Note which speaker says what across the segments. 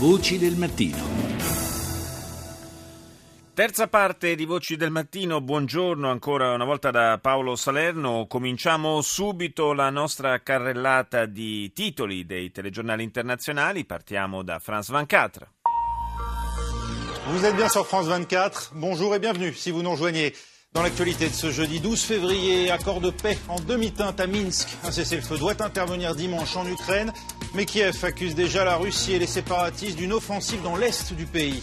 Speaker 1: Voci del mattino.
Speaker 2: Terza parte di Voci del Mattino, buongiorno ancora una volta da Paolo Salerno. Cominciamo subito la nostra carrellata di titoli dei telegiornali internazionali. Partiamo da France 24.
Speaker 3: Vous êtes bien sur France 24. Bonjour et bienvenue si vous nous rejoignez. Dans l'actualité de ce jeudi 12 février, accord de paix en demi-teinte à Minsk. Un cessez-le-feu doit intervenir dimanche en Ukraine, mais Kiev accuse déjà la Russie et les séparatistes d'une offensive dans l'est du pays.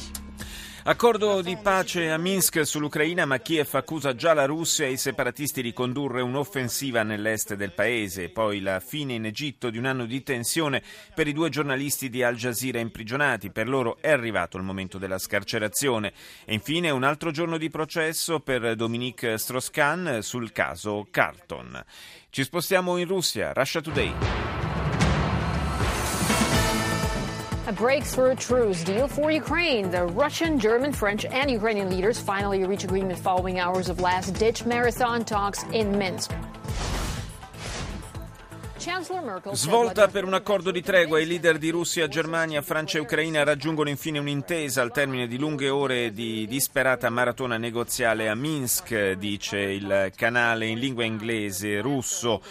Speaker 2: Accordo di pace a Minsk sull'Ucraina, ma Kiev accusa già la Russia e i separatisti di condurre un'offensiva nell'est del paese. Poi la fine in Egitto di un anno di tensione per i due giornalisti di Al Jazeera imprigionati. Per loro è arrivato il momento della scarcerazione. E infine un altro giorno di processo per Dominique Strauss-Kahn sul caso Carlton. Ci spostiamo in Russia, Russia Today.
Speaker 4: A breakthrough truce deal for Ukraine. The Russian, German, French, and Ukrainian leaders finally reach agreement following hours of last ditch marathon talks in Minsk.
Speaker 2: Svolta per un accordo di tregua, i leader di Russia, Germania, Francia e Ucraina raggiungono infine un'intesa al termine di lunghe ore di disperata maratona negoziale a Minsk, dice il canale in lingua inglese russo.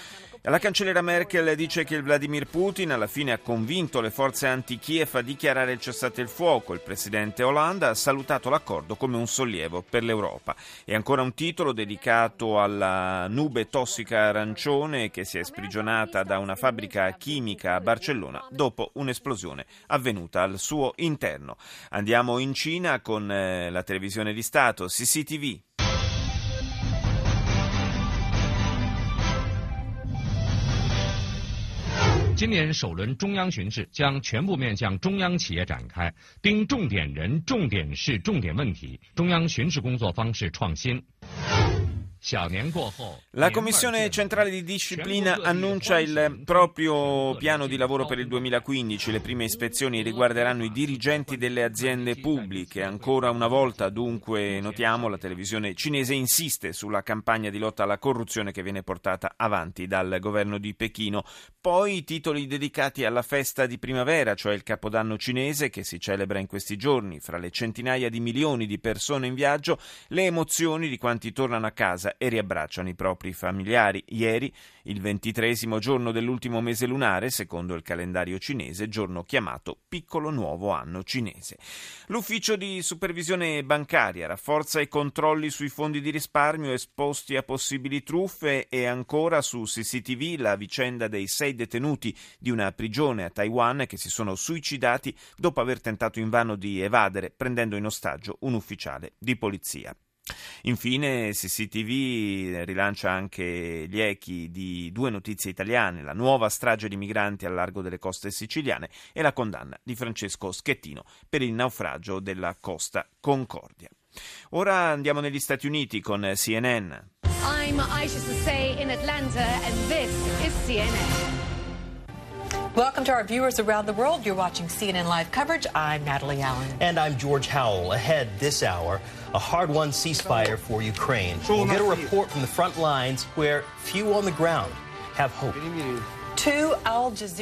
Speaker 2: La cancelliera Merkel dice che Vladimir Putin alla fine ha convinto le forze anti-Kiev a dichiarare il cessate il fuoco. Il presidente Hollande ha salutato l'accordo come un sollievo per l'Europa. E ancora un titolo dedicato alla nube tossica arancione che si è sprigionata da una fabbrica chimica a Barcellona dopo un'esplosione avvenuta al suo interno. Andiamo in Cina con eh, la televisione di Stato, CCTV.
Speaker 5: 今年首轮中央巡视将全部面向中央企业展开，盯重点人、重点事、重点问题。中央巡视工作方式创新。
Speaker 2: La Commissione Centrale di Disciplina annuncia il proprio piano di lavoro per il 2015. Le prime ispezioni riguarderanno i dirigenti delle aziende pubbliche. Ancora una volta, dunque, notiamo, la televisione cinese insiste sulla campagna di lotta alla corruzione che viene portata avanti dal governo di Pechino. Poi i titoli dedicati alla festa di primavera, cioè il Capodanno cinese che si celebra in questi giorni. Fra le centinaia di milioni di persone in viaggio, le emozioni di quanti tornano a casa e riabbracciano i propri familiari. Ieri, il ventitresimo giorno dell'ultimo mese lunare, secondo il calendario cinese, giorno chiamato Piccolo Nuovo Anno Cinese. L'ufficio di supervisione bancaria rafforza i controlli sui fondi di risparmio esposti a possibili truffe e ancora su CCTV la vicenda dei sei detenuti di una prigione a Taiwan che si sono suicidati dopo aver tentato invano di evadere prendendo in ostaggio un ufficiale di polizia. Infine CCTV rilancia anche gli echi di due notizie italiane, la nuova strage di migranti al largo delle coste siciliane e la condanna di Francesco Schettino per il naufragio della Costa Concordia. Ora andiamo negli Stati Uniti con CNN. I'm Aisha Sasay in Atlanta and this is CNN.
Speaker 6: Welcome to our viewers around the world. You're watching CNN Live coverage. I'm Natalie Allen.
Speaker 7: And I'm George Howell. Ahead this hour, a hard won ceasefire for Ukraine. We'll get a report from the front lines where few on the ground have hope.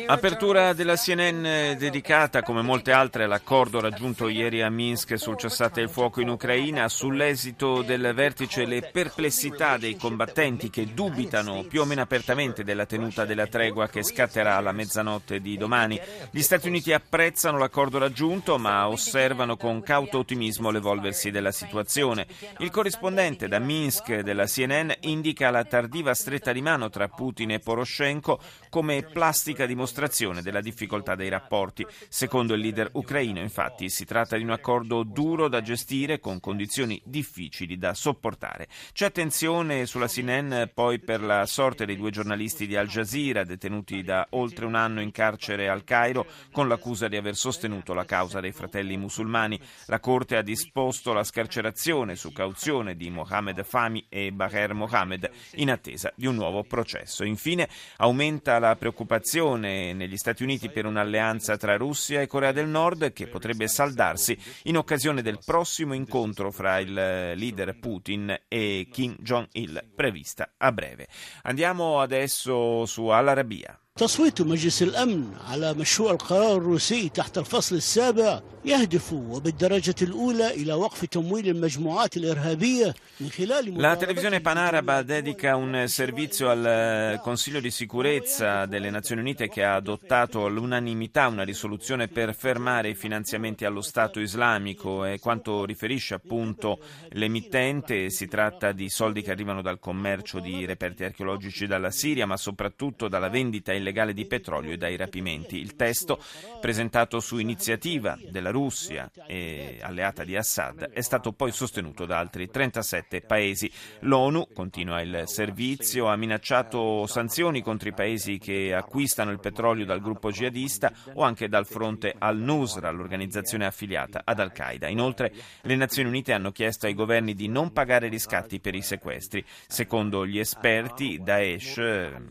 Speaker 2: Apertura della CNN dedicata, come molte altre, all'accordo raggiunto ieri a Minsk sul cessate il fuoco in Ucraina. Sull'esito del vertice le perplessità dei combattenti che dubitano più o meno apertamente della tenuta della tregua che scatterà alla mezzanotte di domani. Gli Stati Uniti apprezzano l'accordo raggiunto ma osservano con cauto ottimismo l'evolversi della situazione. Il corrispondente da Minsk della CNN indica la tardiva stretta di mano tra Putin e Poroshenko come come plastica dimostrazione della difficoltà dei rapporti. Secondo il leader ucraino, infatti, si tratta di un accordo duro da gestire con condizioni difficili da sopportare. C'è attenzione sulla CNN poi per la sorte dei due giornalisti di Al Jazeera detenuti da oltre un anno in carcere al Cairo con l'accusa di aver sostenuto la causa dei fratelli musulmani. La Corte ha disposto la scarcerazione su cauzione di Mohamed Fahmy e Baher Mohamed in attesa di un nuovo processo. Infine aumenta la preoccupazione negli Stati Uniti per un'alleanza tra Russia e Corea del Nord che potrebbe saldarsi in occasione del prossimo incontro fra il leader Putin e Kim Jong-il prevista a breve. Andiamo adesso su Al Arabiya.
Speaker 1: تصويت مجلس الأمن على مشروع القرار الروسي تحت الفصل السابع يهدف وبالدرجة الأولى إلى وقف تمويل المجموعات الإرهابية من خلال
Speaker 2: La televisione Panaraba dedica un servizio al Consiglio di sicurezza delle Nazioni Unite che ha adottato all'unanimità una risoluzione per fermare i finanziamenti allo Stato islamico e quanto riferisce appunto l'emittente si tratta di soldi che arrivano dal commercio di reperti archeologici dalla Siria ma soprattutto dalla vendita illegale di petrolio e dai rapimenti. Il testo, presentato su iniziativa della Russia e alleata di Assad, è stato poi sostenuto da altri 37 paesi. L'ONU, continua il servizio, ha minacciato sanzioni contro i paesi che acquistano il petrolio dal gruppo jihadista o anche dal fronte al-Nusra, l'organizzazione affiliata ad Al-Qaeda. Inoltre, le Nazioni Unite hanno chiesto ai governi di non pagare riscatti per i sequestri. Secondo gli esperti, Daesh,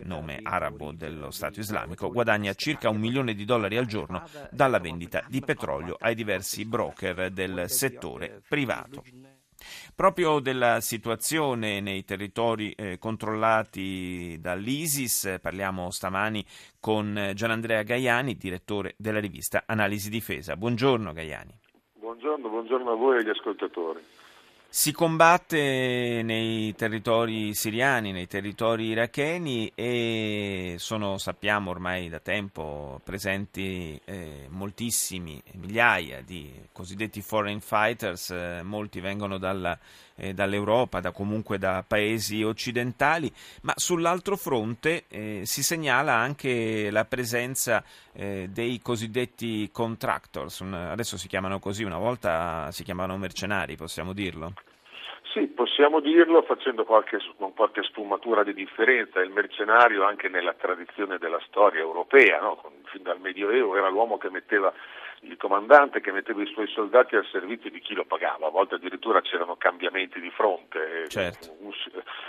Speaker 2: nome arabo dello Stato Stato islamico guadagna circa un milione di dollari al giorno dalla vendita di petrolio ai diversi broker del settore privato. Proprio della situazione nei territori eh, controllati dall'ISIS parliamo stamani con Gianandrea Gaiani, direttore della rivista Analisi Difesa. Buongiorno Gaiani.
Speaker 8: Buongiorno, buongiorno a voi e agli ascoltatori.
Speaker 2: Si combatte nei territori siriani, nei territori iracheni e sono, sappiamo ormai da tempo, presenti eh, moltissimi, migliaia di cosiddetti foreign fighters, eh, molti vengono dalla, eh, dall'Europa, da comunque da paesi occidentali, ma sull'altro fronte eh, si segnala anche la presenza eh, dei cosiddetti contractors, adesso si chiamano così, una volta si chiamavano mercenari, possiamo dirlo?
Speaker 8: Sì, possiamo dirlo facendo qualche, con qualche sfumatura di differenza. Il mercenario anche nella tradizione della storia europea, no? fin dal Medioevo, era l'uomo che metteva il comandante che metteva i suoi soldati al servizio di chi lo pagava, a volte addirittura c'erano cambiamenti di fronte,
Speaker 2: certo.
Speaker 8: un,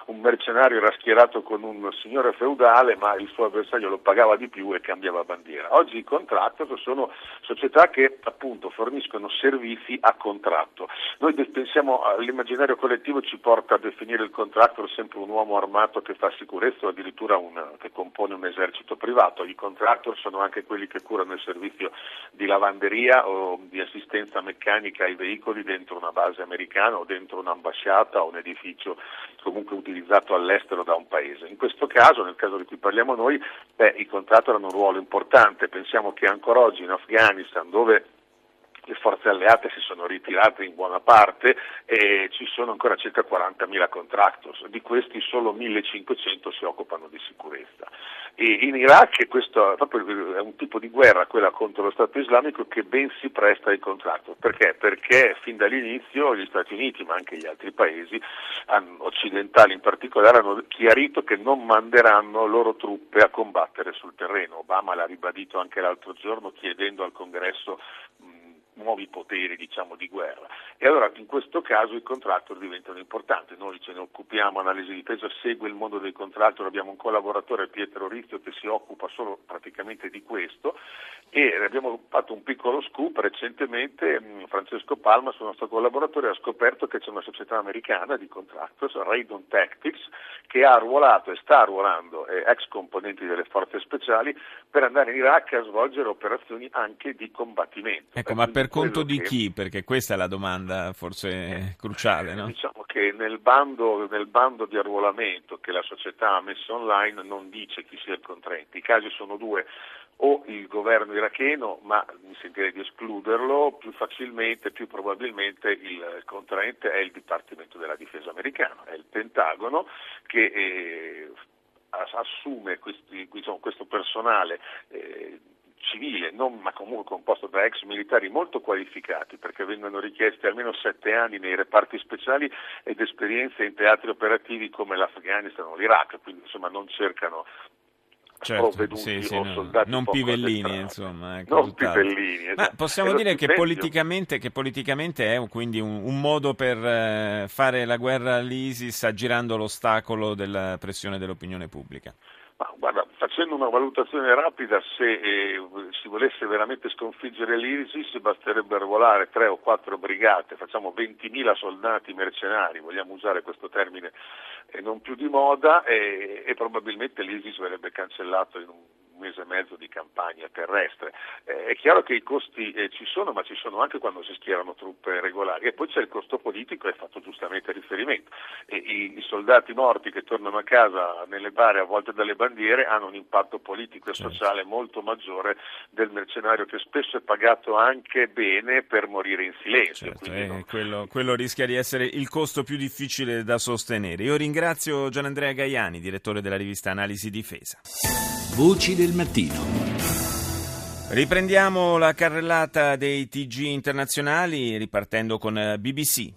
Speaker 8: un, mercenario era schierato con un signore feudale ma il suo avversario lo pagava di più e cambiava bandiera. Oggi i contractor sono società che appunto forniscono servizi a contratto. Noi pensiamo all'immaginario collettivo ci porta a definire il contractor sempre un uomo armato che fa sicurezza o addirittura un, che compone un esercito privato. I contractor sono anche quelli che curano il servizio di lavanderia lavanderia o di assistenza meccanica ai veicoli dentro una base americana o dentro un'ambasciata o un edificio comunque utilizzato all'estero da un paese. In questo caso, nel caso di cui parliamo noi, beh, i contratti hanno un ruolo importante. Pensiamo che ancora oggi in Afghanistan, dove le forze alleate si sono ritirate in buona parte e ci sono ancora circa 40.000 contractors, di questi solo 1.500 si occupano di sicurezza. E in Iraq questo è un tipo di guerra, quella contro lo Stato islamico, che ben si presta ai contractor. Perché? Perché fin dall'inizio gli Stati Uniti, ma anche gli altri paesi occidentali in particolare, hanno chiarito che non manderanno loro truppe a combattere sul terreno. Obama l'ha ribadito anche l'altro giorno chiedendo al Congresso nuovi poteri diciamo, di guerra. E allora in questo caso i contrattor diventano importanti, noi ce ne occupiamo, Analisi di Difesa segue il mondo dei contrattor, abbiamo un collaboratore Pietro Rizio che si occupa solo praticamente di questo e abbiamo fatto un piccolo scoop recentemente, mm, Francesco Palma, suo nostro collaboratore, ha scoperto che c'è una società americana di contractors, Raydon Tactics, che ha arruolato e sta arruolando eh, ex componenti delle forze speciali per andare in Iraq a svolgere operazioni anche di combattimento.
Speaker 2: Ecco, ma per conto di che, chi? Perché questa è la domanda forse cruciale, no?
Speaker 8: Diciamo che nel bando, nel bando di arruolamento che la società ha messo online non dice chi sia il contraente, i casi sono due o il governo iracheno, ma mi sentirei di escluderlo, più facilmente, più probabilmente il contraente è il Dipartimento della Difesa americano, è il Pentagono che eh, assume questi, diciamo, questo personale eh, civile, non, ma comunque composto da ex militari molto qualificati, perché vengono richiesti almeno sette anni nei reparti speciali ed esperienze in teatri operativi come l'Afghanistan o l'Iraq, quindi insomma non cercano certo, sì, sì, no,
Speaker 2: non pivellini insomma
Speaker 8: ecco, non pivellini esatto.
Speaker 2: ma possiamo e dire che politicamente, che politicamente, è quindi un, un modo per eh, fare la guerra all'ISIS aggirando l'ostacolo della pressione dell'opinione pubblica?
Speaker 8: Ma guarda, facendo una valutazione rapida, se eh, si volesse veramente sconfiggere l'ISIS basterebbero volare tre o quattro brigate, facciamo 20.000 soldati mercenari, vogliamo usare questo termine eh, non più di moda, e, e probabilmente l'ISIS verrebbe cancellato in un un mese e mezzo di campagna terrestre. Eh, è chiaro che i costi eh, ci sono, ma ci sono anche quando si schierano truppe regolari. E poi c'è il costo politico, è fatto giustamente riferimento. E i, i, soldati morti che tornano a casa nelle bare avvolte dalle bandiere hanno un impatto politico e
Speaker 2: Certo.
Speaker 8: sociale molto maggiore del mercenario che spesso è pagato anche bene per morire in silenzio.
Speaker 2: Certo, eh,
Speaker 8: non-
Speaker 2: quello, quello rischia di essere il costo più difficile da sostenere. Io ringrazio Gianandrea Gaiani, direttore della rivista Analisi Difesa.
Speaker 1: Voci del mattino.
Speaker 2: Riprendiamo la carrellata dei TG internazionali ripartendo con eh, BBC.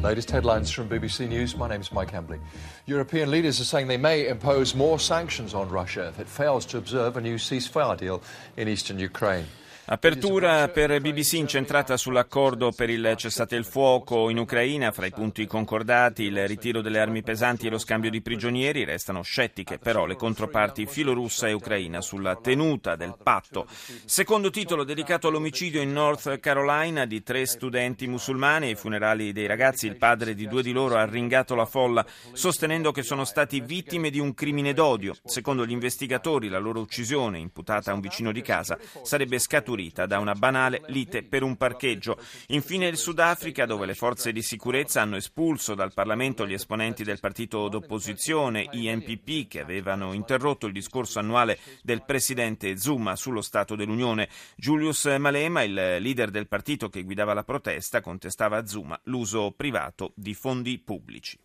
Speaker 9: Latest headlines from BBC News. My name is Mike Hambley. European leaders are saying they may impose more sanctions on Russia if it fails to observe a new ceasefire deal in eastern Ukraine.
Speaker 2: Apertura per BBC incentrata sull'accordo per il cessate il fuoco in Ucraina, fra i punti concordati il ritiro delle armi pesanti e lo scambio di prigionieri, restano scettiche però le controparti filorussa e ucraina sulla tenuta del patto. Secondo titolo dedicato all'omicidio in North Carolina di tre studenti musulmani, ai funerali dei ragazzi il padre di due di loro ha ringato la folla sostenendo che sono stati vittime di un crimine d'odio. Secondo gli investigatori la loro uccisione, imputata a un vicino di casa, sarebbe scaturita da una banale lite per un parcheggio. Infine il Sudafrica, dove le forze di sicurezza hanno espulso dal Parlamento gli esponenti del partito d'opposizione INPP che avevano interrotto il discorso annuale del presidente Zuma sullo Stato dell'Unione. Julius Malema, il leader del partito che guidava la protesta, contestava a Zuma l'uso privato di fondi pubblici.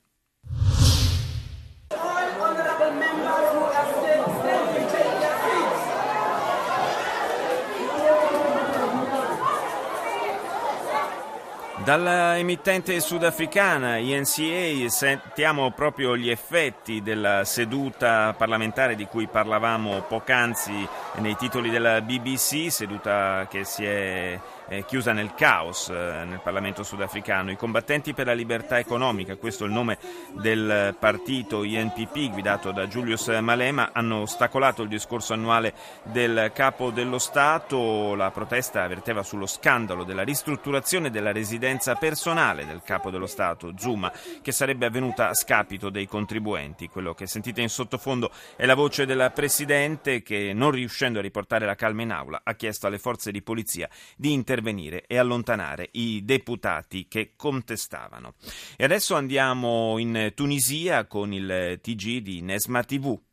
Speaker 2: Dalla emittente sudafricana INCA sentiamo proprio gli effetti della seduta parlamentare di cui parlavamo poc'anzi nei titoli della BBC, seduta che si è chiusa nel caos eh, nel Parlamento sudafricano. I combattenti per la libertà economica, questo è il nome del partito INPP guidato da Julius Malema, hanno ostacolato il discorso annuale del capo dello Stato. La protesta avverteva sullo scandalo della ristrutturazione della residenza personale del capo dello Stato, Zuma, che sarebbe avvenuta a scapito dei contribuenti. Quello che sentite in sottofondo è la voce della Presidente che, non riuscendo a riportare la calma in aula, ha chiesto alle forze di polizia di intervenire e allontanare i deputati che contestavano. E adesso andiamo in Tunisia con il TG di Nesma TV.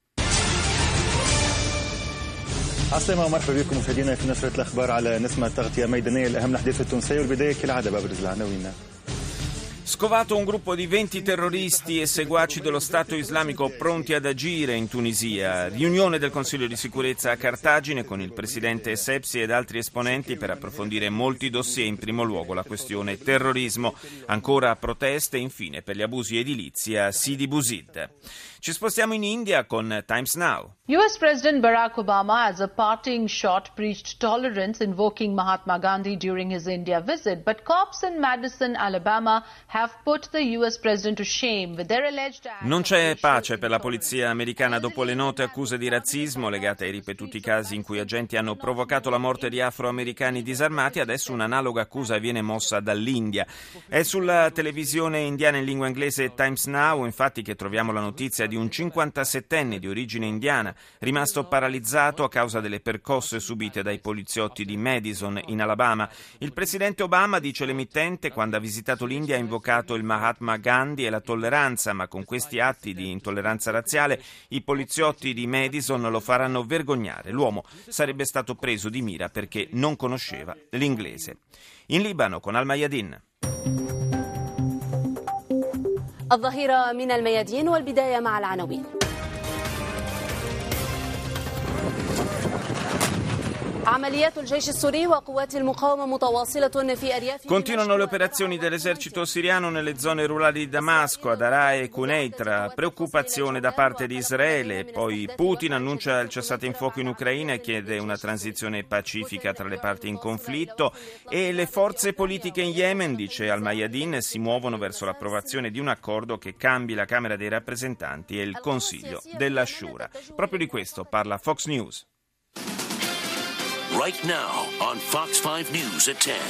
Speaker 10: عسلامة ومرحبا بكم مشاهدينا في نشرة الأخبار على نسمة تغطية ميدانية لأهم الأحداث التونسية والبداية كالعادة بأبرز العناوين
Speaker 2: Scovato un gruppo di 20 terroristi e seguaci dello Stato islamico pronti ad agire in Tunisia. Riunione del Consiglio di sicurezza a Cartagine con il presidente Sepsi ed altri esponenti per approfondire molti dossier, in primo luogo la questione terrorismo. Ancora proteste, infine, per gli abusi edilizi a Sidi Bouzid. Ci spostiamo in India con Times Now.
Speaker 11: US President Barack Obama, as a parting shot, preached tolerance, invoking Mahatma Gandhi during his India visit. But cops in Madison, Alabama, have put the US president to shame with their alleged
Speaker 2: Non c'è pace per la polizia americana dopo le note accuse di razzismo legate ai ripetuti casi in cui agenti hanno provocato la morte di afroamericani disarmati. Adesso un'analoga accusa viene mossa dall'India. È sulla televisione indiana in lingua inglese Times Now, infatti, che troviamo la notizia di un 57enne di origine indiana rimasto paralizzato a causa delle percosse subite dai poliziotti di Madison in Alabama. Il presidente Obama, dice l'emittente, quando ha visitato l'India ha invocato il Mahatma Gandhi e la tolleranza, ma con questi atti di intolleranza razziale i poliziotti di Madison lo faranno vergognare. L'uomo sarebbe stato preso di mira perché non conosceva l'inglese. In Libano con Al-Mayadin.
Speaker 12: الظهيرة من الميادين والبداية مع العناوين
Speaker 2: Continuano le operazioni dell'esercito siriano nelle zone rurali di Damasco, ad Araa e Cuneitra. Preoccupazione da parte di Israele. Poi Putin annuncia il cessate in fuoco in Ucraina e chiede una transizione pacifica tra le parti in conflitto. E le forze politiche in Yemen, dice Al-Mayadin, si muovono verso l'approvazione di un accordo che cambi la Camera dei rappresentanti e il Consiglio della Shura. Proprio di questo parla Fox News.
Speaker 13: Right now on Fox 5 News at 10.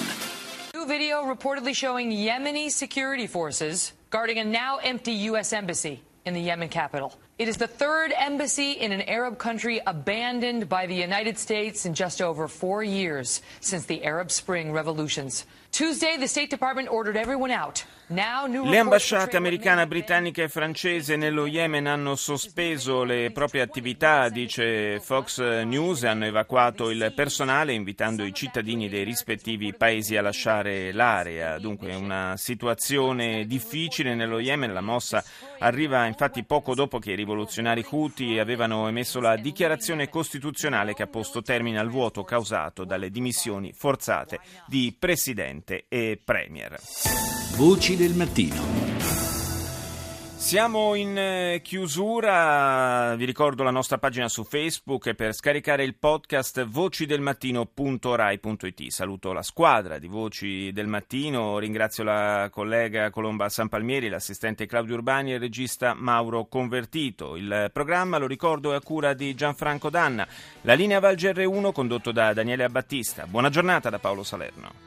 Speaker 6: New video reportedly showing Yemeni security forces guarding a now empty U.S. embassy in the Yemen capital.
Speaker 14: It is the third embassy in an Arab country abandoned by the United States in just over four years since the Arab Spring revolutions. Tuesday, the State Department ordered everyone out. Now, new
Speaker 2: Le ambasciate americana, britannica e francese nello Yemen hanno sospeso le proprie attività, dice Fox News, hanno evacuato il personale invitando i cittadini dei rispettivi paesi a lasciare l'area. Dunque una situazione difficile nello Yemen, la mossa arriva infatti poco dopo che i rivoluzionari Houthi avevano emesso la dichiarazione costituzionale che ha posto termine al vuoto causato dalle dimissioni forzate di presidente e premier.
Speaker 13: Voci del mattino.
Speaker 2: Siamo in chiusura, vi ricordo la nostra pagina su Facebook per scaricare il podcast vocidelmattino.rai.it. Saluto la squadra di Voci del Mattino, ringrazio la collega Colomba Sanpalmieri, l'assistente Claudio Urbani e il regista Mauro Convertito. Il programma, lo ricordo, è a cura di Gianfranco Danna. La linea Val GR1 condotto da Daniele Abbattista. Buona giornata da Paolo Salerno.